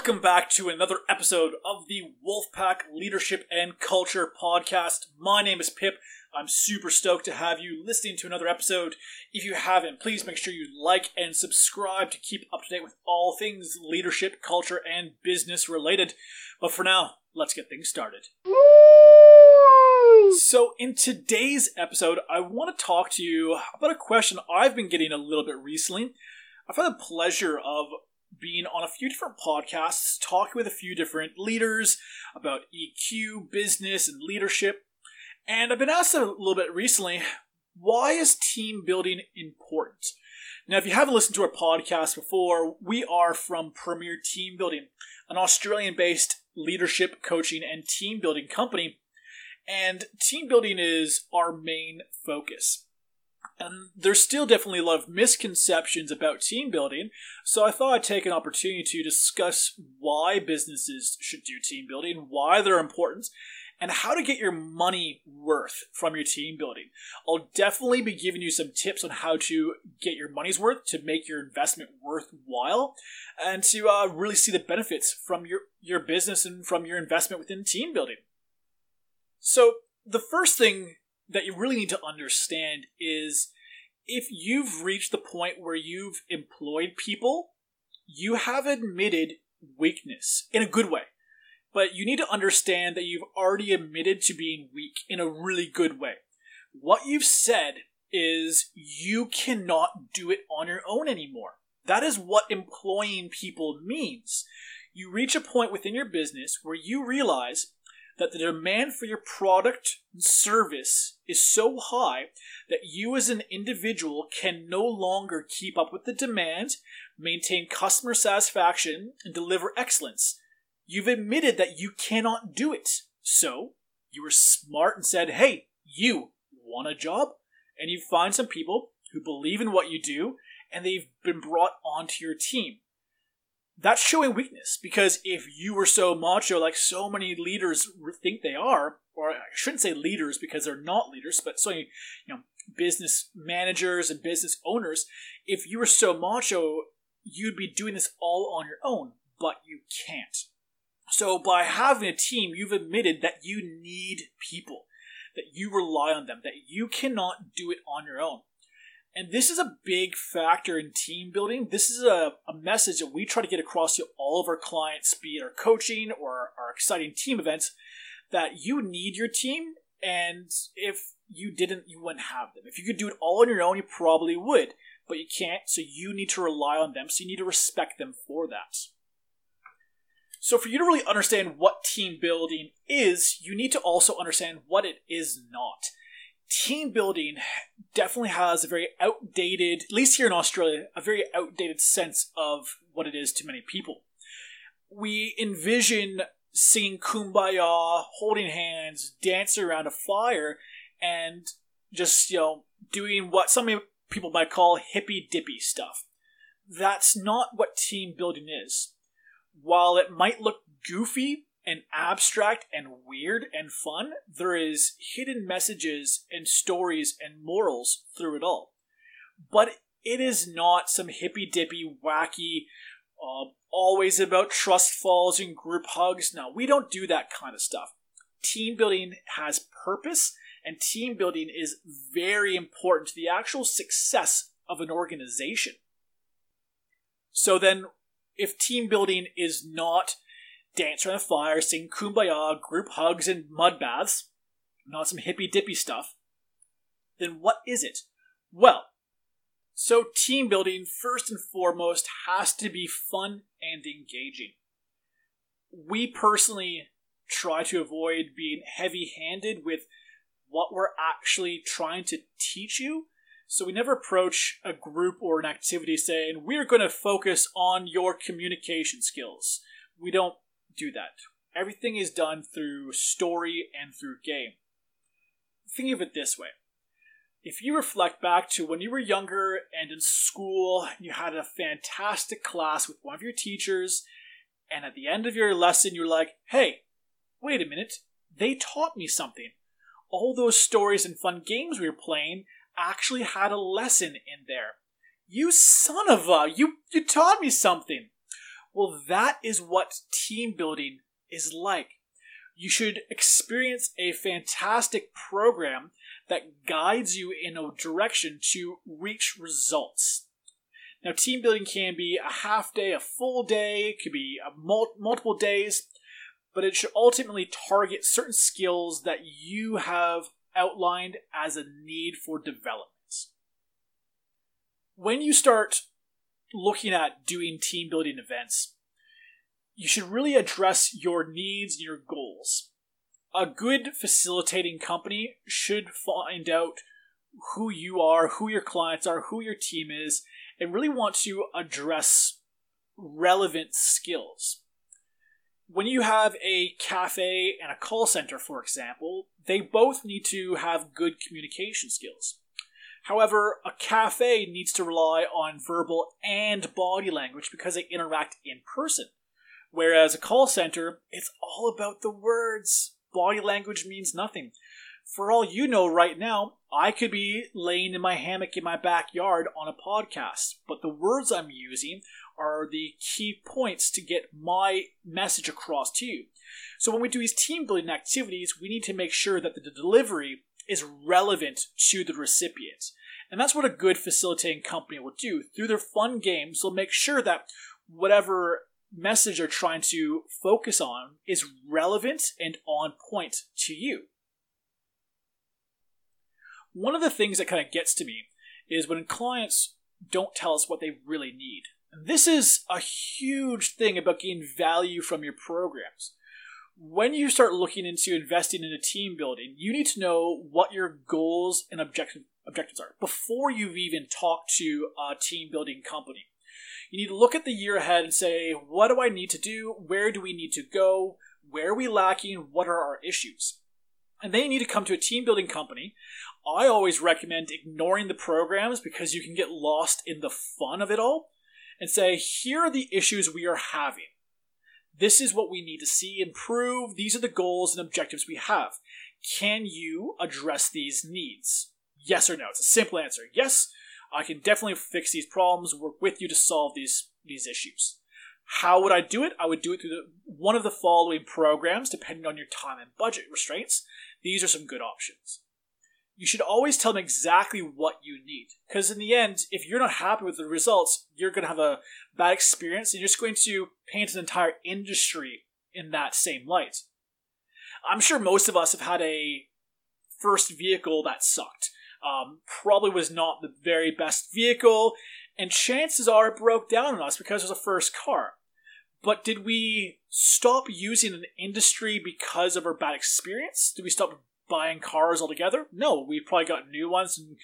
Welcome back to another episode of the Wolfpack Leadership and Culture Podcast. My name is Pip. I'm super stoked to have you listening to another episode. If you haven't, please make sure you like and subscribe to keep up to date with all things leadership, culture, and business related. But for now, let's get things started. So, in today's episode, I want to talk to you about a question I've been getting a little bit recently. I've had the pleasure of being on a few different podcasts, talking with a few different leaders about EQ, business, and leadership. And I've been asked a little bit recently why is team building important? Now, if you haven't listened to our podcast before, we are from Premier Team Building, an Australian based leadership, coaching, and team building company. And team building is our main focus. And there's still definitely a lot of misconceptions about team building, so I thought I'd take an opportunity to discuss why businesses should do team building, why they're important, and how to get your money worth from your team building. I'll definitely be giving you some tips on how to get your money's worth to make your investment worthwhile and to uh, really see the benefits from your, your business and from your investment within team building. So, the first thing that you really need to understand is if you've reached the point where you've employed people, you have admitted weakness in a good way. But you need to understand that you've already admitted to being weak in a really good way. What you've said is you cannot do it on your own anymore. That is what employing people means. You reach a point within your business where you realize that the demand for your product and service is so high that you as an individual can no longer keep up with the demand, maintain customer satisfaction, and deliver excellence. You've admitted that you cannot do it. So, you were smart and said, hey, you want a job? And you find some people who believe in what you do and they've been brought onto your team that's showing weakness because if you were so macho like so many leaders think they are or i shouldn't say leaders because they're not leaders but so many, you know business managers and business owners if you were so macho you'd be doing this all on your own but you can't. So by having a team you've admitted that you need people that you rely on them that you cannot do it on your own and this is a big factor in team building. This is a, a message that we try to get across to all of our clients, be it our coaching or our exciting team events, that you need your team. And if you didn't, you wouldn't have them. If you could do it all on your own, you probably would. But you can't, so you need to rely on them. So you need to respect them for that. So, for you to really understand what team building is, you need to also understand what it is not team building definitely has a very outdated, at least here in Australia, a very outdated sense of what it is to many people. We envision singing kumbaya, holding hands, dancing around a fire, and just, you know, doing what some people might call hippy dippy stuff. That's not what team building is. While it might look goofy and abstract and weird and fun, there is hidden messages and stories and morals through it all. But it is not some hippy dippy, wacky, uh, always about trust falls and group hugs. No, we don't do that kind of stuff. Team building has purpose, and team building is very important to the actual success of an organization. So then, if team building is not dance around a fire, sing kumbaya, group hugs, and mud baths, not some hippy dippy stuff, then what is it? Well, so team building, first and foremost, has to be fun and engaging. We personally try to avoid being heavy handed with what we're actually trying to teach you. So we never approach a group or an activity saying, we're going to focus on your communication skills. We don't do that. Everything is done through story and through game. Think of it this way. If you reflect back to when you were younger and in school, you had a fantastic class with one of your teachers, and at the end of your lesson, you're like, hey, wait a minute, they taught me something. All those stories and fun games we were playing actually had a lesson in there. You son of a, you, you taught me something. Well, that is what team building is like. You should experience a fantastic program that guides you in a direction to reach results. Now, team building can be a half day, a full day, it could be mul- multiple days, but it should ultimately target certain skills that you have outlined as a need for development. When you start looking at doing team building events, you should really address your needs and your goals. A good facilitating company should find out who you are, who your clients are, who your team is, and really want to address relevant skills. When you have a cafe and a call center, for example, they both need to have good communication skills. However, a cafe needs to rely on verbal and body language because they interact in person. Whereas a call center, it's all about the words. Body language means nothing for all you know right now, I could be laying in my hammock in my backyard on a podcast, but the words I'm using are the key points to get my message across to you. So when we do these team building activities, we need to make sure that the delivery is relevant to the recipient. And that's what a good facilitating company will do. Through their fun games, they'll make sure that whatever message they're trying to focus on is relevant and on point to you one of the things that kind of gets to me is when clients don't tell us what they really need. This is a huge thing about getting value from your programs. When you start looking into investing in a team building, you need to know what your goals and objective, objectives are before you've even talked to a team building company. You need to look at the year ahead and say, what do I need to do? Where do we need to go? Where are we lacking? What are our issues? And then you need to come to a team building company I always recommend ignoring the programs because you can get lost in the fun of it all and say, here are the issues we are having. This is what we need to see improve. These are the goals and objectives we have. Can you address these needs? Yes or no? It's a simple answer. Yes, I can definitely fix these problems, work with you to solve these, these issues. How would I do it? I would do it through the, one of the following programs, depending on your time and budget restraints. These are some good options you should always tell them exactly what you need. Because in the end, if you're not happy with the results, you're going to have a bad experience and you're just going to paint an entire industry in that same light. I'm sure most of us have had a first vehicle that sucked. Um, probably was not the very best vehicle, and chances are it broke down on us because it was a first car. But did we stop using an industry because of our bad experience? Did we stop buying cars altogether. No, we probably got new ones and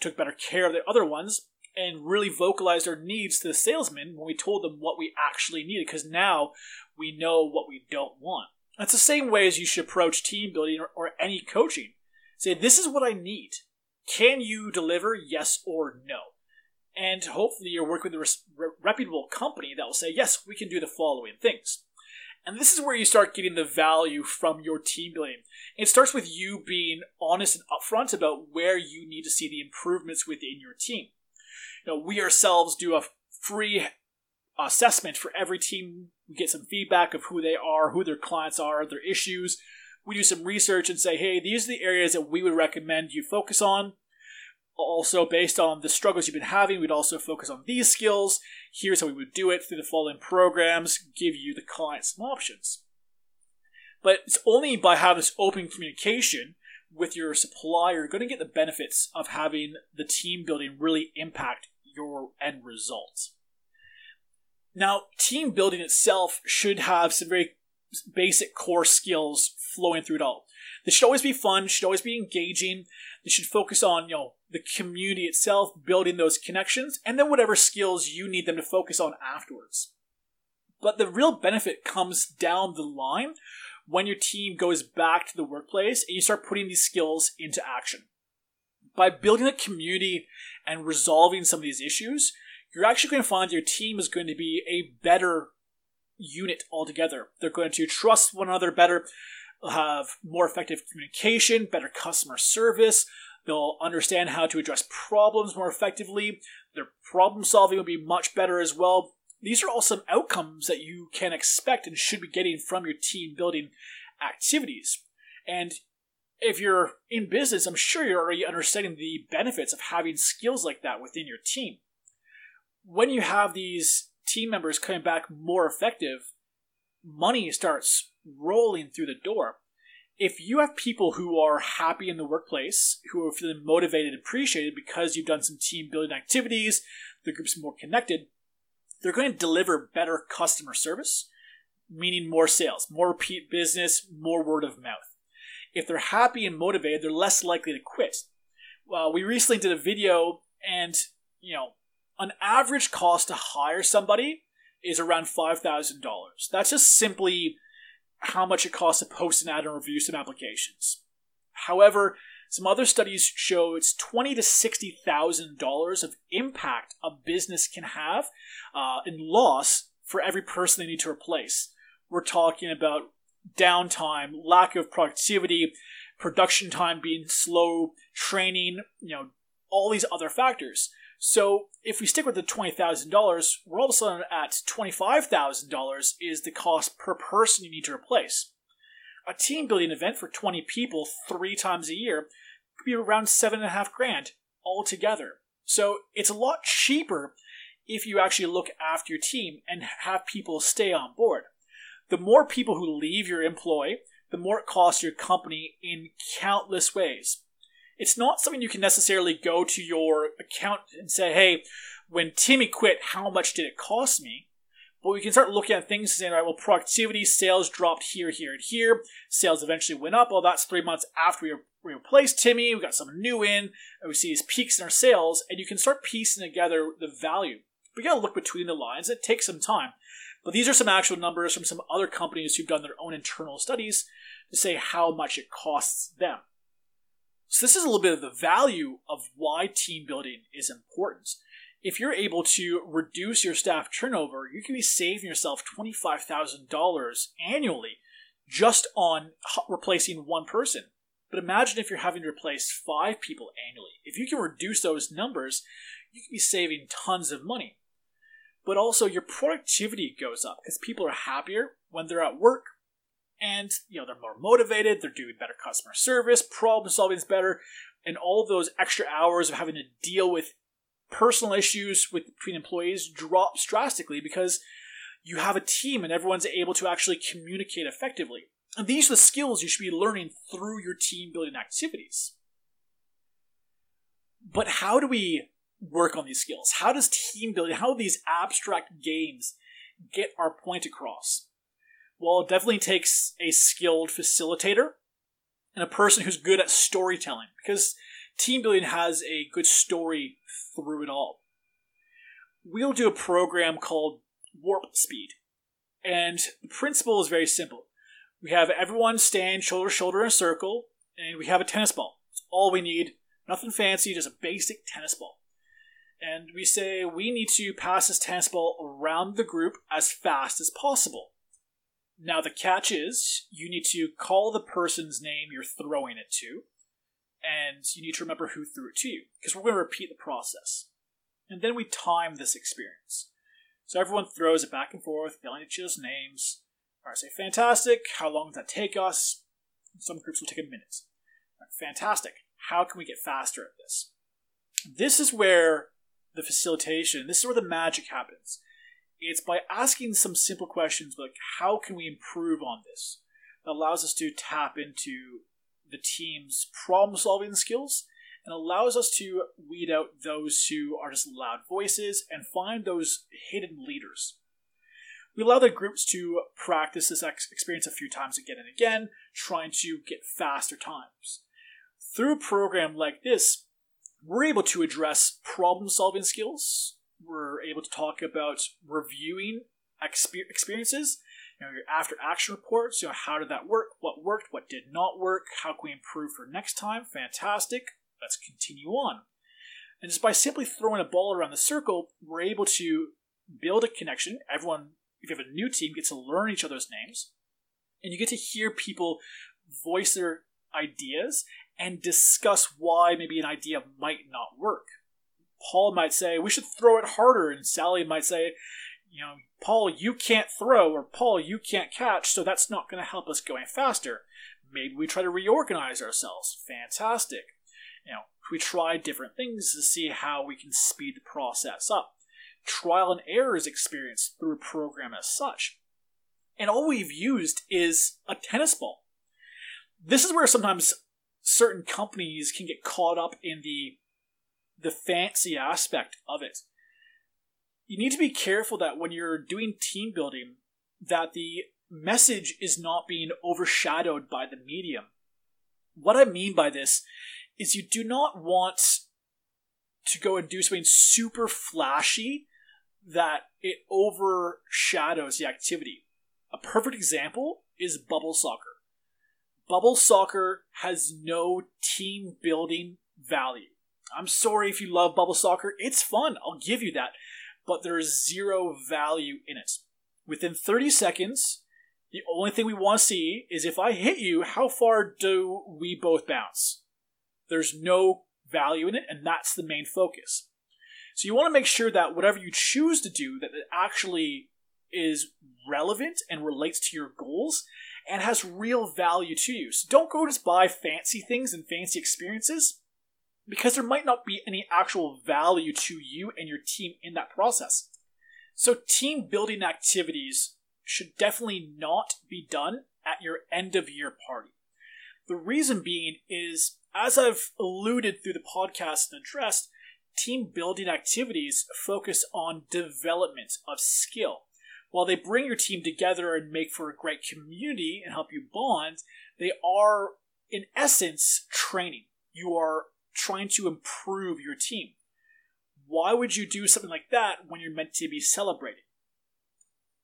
took better care of the other ones and really vocalized our needs to the salesman when we told them what we actually needed because now we know what we don't want. That's the same way as you should approach team building or, or any coaching. Say, this is what I need. Can you deliver yes or no? And hopefully you're working with a reputable company that will say, yes, we can do the following things. And this is where you start getting the value from your team building. It starts with you being honest and upfront about where you need to see the improvements within your team. You know, we ourselves do a free assessment for every team. We get some feedback of who they are, who their clients are, their issues. We do some research and say, hey, these are the areas that we would recommend you focus on. Also, based on the struggles you've been having, we'd also focus on these skills. Here's how we would do it through the following programs, give you the client some options. But it's only by having this open communication with your supplier you're going to get the benefits of having the team building really impact your end results. Now, team building itself should have some very basic core skills flowing through it all. This should always be fun, should always be engaging. This should focus on, you know, the community itself, building those connections, and then whatever skills you need them to focus on afterwards. But the real benefit comes down the line when your team goes back to the workplace and you start putting these skills into action. By building a community and resolving some of these issues, you're actually going to find your team is going to be a better unit altogether. They're going to trust one another better, have more effective communication, better customer service. They'll understand how to address problems more effectively. Their problem solving will be much better as well these are all some outcomes that you can expect and should be getting from your team building activities. And if you're in business, I'm sure you're already understanding the benefits of having skills like that within your team. When you have these team members coming back more effective, money starts rolling through the door. If you have people who are happy in the workplace, who are feeling motivated and appreciated because you've done some team building activities, the group's more connected, they're going to deliver better customer service, meaning more sales, more repeat business, more word of mouth. If they're happy and motivated, they're less likely to quit. Well, we recently did a video, and you know, an average cost to hire somebody is around five thousand dollars. That's just simply how much it costs to post an ad and review some applications. However, some other studies show it's twenty to sixty thousand dollars of impact a business can have uh, in loss for every person they need to replace. We're talking about downtime, lack of productivity, production time being slow, training, you know, all these other factors. So if we stick with the twenty thousand dollars, we're all of a sudden at twenty five thousand dollars is the cost per person you need to replace. A team building event for twenty people three times a year could be around seven and a half grand altogether. So it's a lot cheaper if you actually look after your team and have people stay on board. The more people who leave your employ, the more it costs your company in countless ways. It's not something you can necessarily go to your account and say, hey, when Timmy quit, how much did it cost me? But we can start looking at things and saying, all right, well, productivity, sales dropped here, here, and here. Sales eventually went up. Well, that's three months after we replaced Timmy, we got someone new in, and we see these peaks in our sales, and you can start piecing together the value. We gotta look between the lines. It takes some time. But these are some actual numbers from some other companies who've done their own internal studies to say how much it costs them. So this is a little bit of the value of why team building is important. If you're able to reduce your staff turnover, you can be saving yourself $25,000 annually just on replacing one person. But imagine if you're having to replace five people annually. If you can reduce those numbers, you can be saving tons of money. But also your productivity goes up because people are happier when they're at work and you know they're more motivated, they're doing better customer service, problem solving is better, and all those extra hours of having to deal with personal issues with between employees drops drastically because you have a team and everyone's able to actually communicate effectively. And these are the skills you should be learning through your team building activities. But how do we work on these skills? How does team building, how do these abstract games get our point across? Well, it definitely takes a skilled facilitator and a person who's good at storytelling because team building has a good story through it all. We'll do a program called Warp Speed. And the principle is very simple. We have everyone stand shoulder to shoulder in a circle, and we have a tennis ball. It's all we need. Nothing fancy, just a basic tennis ball. And we say we need to pass this tennis ball around the group as fast as possible. Now, the catch is you need to call the person's name you're throwing it to, and you need to remember who threw it to you, because we're going to repeat the process. And then we time this experience. So everyone throws it back and forth, yelling each other's names, I say, fantastic. How long does that take us? Some groups will take a minute. Fantastic. How can we get faster at this? This is where the facilitation, this is where the magic happens. It's by asking some simple questions like, how can we improve on this? That allows us to tap into the team's problem solving skills and allows us to weed out those who are just loud voices and find those hidden leaders. We allow the groups to practice this experience a few times again and again, trying to get faster times. Through a program like this, we're able to address problem solving skills. We're able to talk about reviewing experiences, you know, your after action reports, you know, how did that work? What worked? What did not work? How can we improve for next time? Fantastic. Let's continue on. And just by simply throwing a ball around the circle, we're able to build a connection. Everyone if you have a new team, get to learn each other's names, and you get to hear people voice their ideas and discuss why maybe an idea might not work. Paul might say, we should throw it harder, and Sally might say, You know, Paul, you can't throw, or Paul, you can't catch, so that's not going to help us going faster. Maybe we try to reorganize ourselves. Fantastic. You know, we try different things to see how we can speed the process up. Trial and error is experienced through a program as such. And all we've used is a tennis ball. This is where sometimes certain companies can get caught up in the the fancy aspect of it. You need to be careful that when you're doing team building that the message is not being overshadowed by the medium. What I mean by this is you do not want to go and do something super flashy that it overshadows the activity. A perfect example is bubble soccer. Bubble soccer has no team building value. I'm sorry if you love bubble soccer, it's fun, I'll give you that, but there is zero value in it. Within 30 seconds, the only thing we want to see is if I hit you, how far do we both bounce? There's no value in it, and that's the main focus. So you want to make sure that whatever you choose to do, that it actually is relevant and relates to your goals and has real value to you. So don't go just buy fancy things and fancy experiences because there might not be any actual value to you and your team in that process. So team building activities should definitely not be done at your end of year party. The reason being is, as I've alluded through the podcast and addressed, team building activities focus on development of skill. While they bring your team together and make for a great community and help you bond, they are, in essence, training. You are trying to improve your team. Why would you do something like that when you're meant to be celebrating?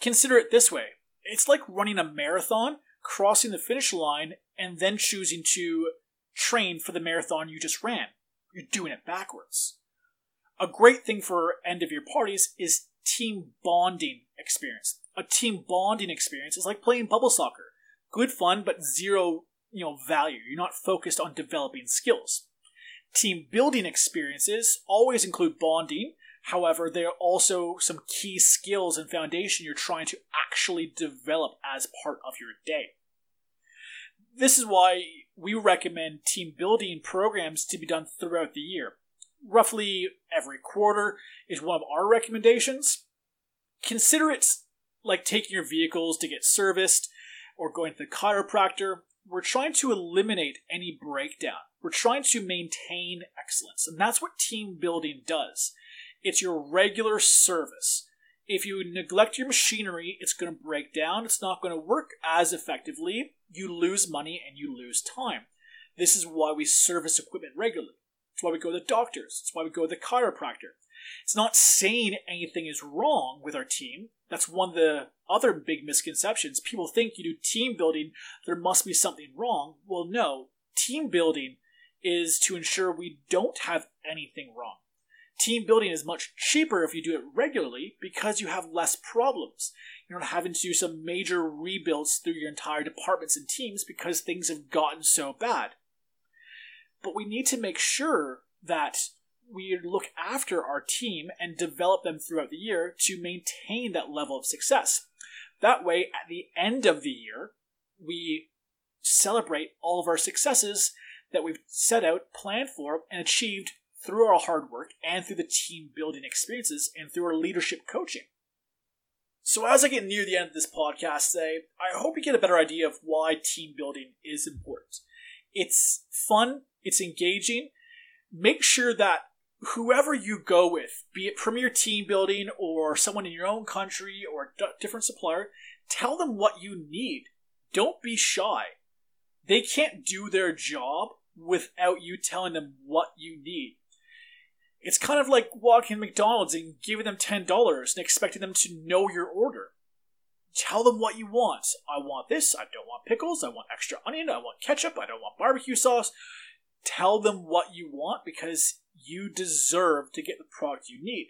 Consider it this way it's like running a marathon, crossing the finish line, and then choosing to train for the marathon you just ran. You're doing it backwards. A great thing for end of year parties is team bonding experience. A team bonding experience is like playing bubble soccer. Good fun, but zero, you know, value. You're not focused on developing skills. Team building experiences always include bonding, However, there are also some key skills and foundation you're trying to actually develop as part of your day. This is why we recommend team building programs to be done throughout the year. Roughly every quarter is one of our recommendations. Consider it like taking your vehicles to get serviced or going to the chiropractor. We're trying to eliminate any breakdown. We're trying to maintain excellence, and that's what team building does. It's your regular service. If you neglect your machinery, it's going to break down. It's not going to work as effectively. You lose money and you lose time. This is why we service equipment regularly. It's why we go to doctors. It's why we go to the chiropractor. It's not saying anything is wrong with our team. That's one of the other big misconceptions. People think you do team building, there must be something wrong. Well, no. Team building is to ensure we don't have anything wrong. Team building is much cheaper if you do it regularly because you have less problems. You're not having to do some major rebuilds through your entire departments and teams because things have gotten so bad. But we need to make sure that we look after our team and develop them throughout the year to maintain that level of success. That way, at the end of the year, we celebrate all of our successes that we've set out, planned for, and achieved through our hard work and through the team building experiences and through our leadership coaching. So, as I get near the end of this podcast today, I hope you get a better idea of why team building is important. It's fun, it's engaging. Make sure that whoever you go with, be it Premier Team Building or someone in your own country or a different supplier, tell them what you need. Don't be shy. They can't do their job without you telling them what you need. It's kind of like walking McDonald's and giving them $10 and expecting them to know your order. Tell them what you want. I want this. I don't want pickles. I want extra onion. I want ketchup. I don't want barbecue sauce. Tell them what you want because you deserve to get the product you need.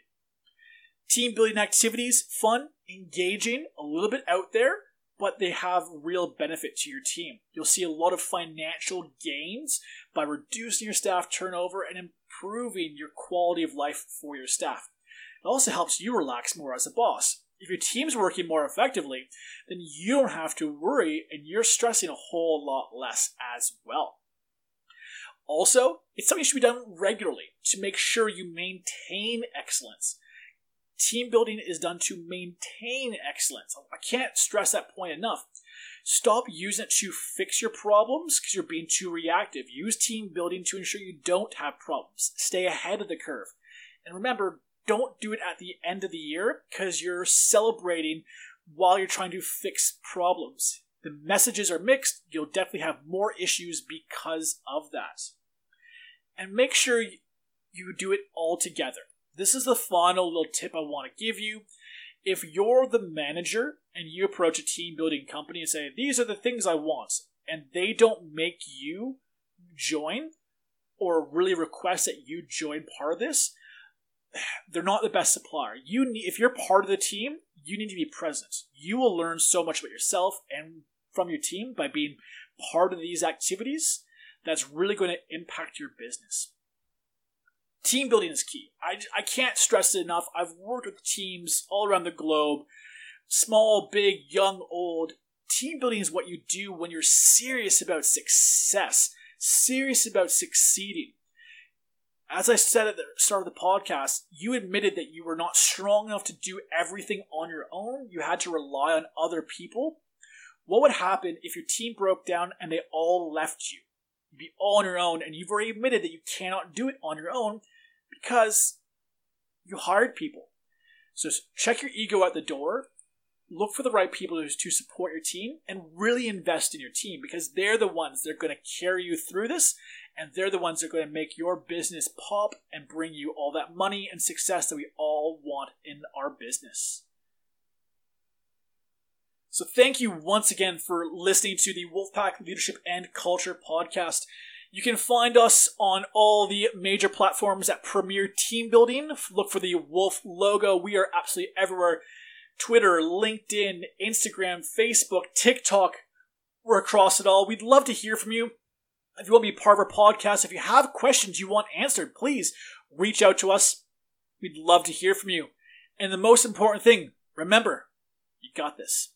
Team building activities, fun, engaging, a little bit out there, but they have real benefit to your team. You'll see a lot of financial gains by reducing your staff turnover and improving your quality of life for your staff. It also helps you relax more as a boss. If your team's working more effectively, then you don't have to worry and you're stressing a whole lot less as well. Also, it's something that should be done regularly to make sure you maintain excellence. Team building is done to maintain excellence. I can't stress that point enough. Stop using it to fix your problems because you're being too reactive. Use team building to ensure you don't have problems. Stay ahead of the curve. And remember, don't do it at the end of the year because you're celebrating while you're trying to fix problems. The messages are mixed. You'll definitely have more issues because of that. And make sure you do it all together. This is the final little tip I want to give you. If you're the manager and you approach a team building company and say, These are the things I want, and they don't make you join or really request that you join part of this, they're not the best supplier. You need, if you're part of the team, you need to be present. You will learn so much about yourself and from your team by being part of these activities that's really going to impact your business. Team building is key. I, I can't stress it enough. I've worked with teams all around the globe, small, big, young, old. Team building is what you do when you're serious about success, serious about succeeding as I said at the start of the podcast, you admitted that you were not strong enough to do everything on your own. You had to rely on other people. What would happen if your team broke down and they all left you? You'd be all on your own, and you've already admitted that you cannot do it on your own because you hired people. So check your ego at the door, look for the right people to support your team, and really invest in your team because they're the ones that are going to carry you through this and they're the ones that are going to make your business pop and bring you all that money and success that we all want in our business. So, thank you once again for listening to the Wolfpack Leadership and Culture podcast. You can find us on all the major platforms at Premier Team Building. Look for the Wolf logo. We are absolutely everywhere Twitter, LinkedIn, Instagram, Facebook, TikTok. We're across it all. We'd love to hear from you. If you want to be part of our podcast, if you have questions you want answered, please reach out to us. We'd love to hear from you. And the most important thing, remember, you got this.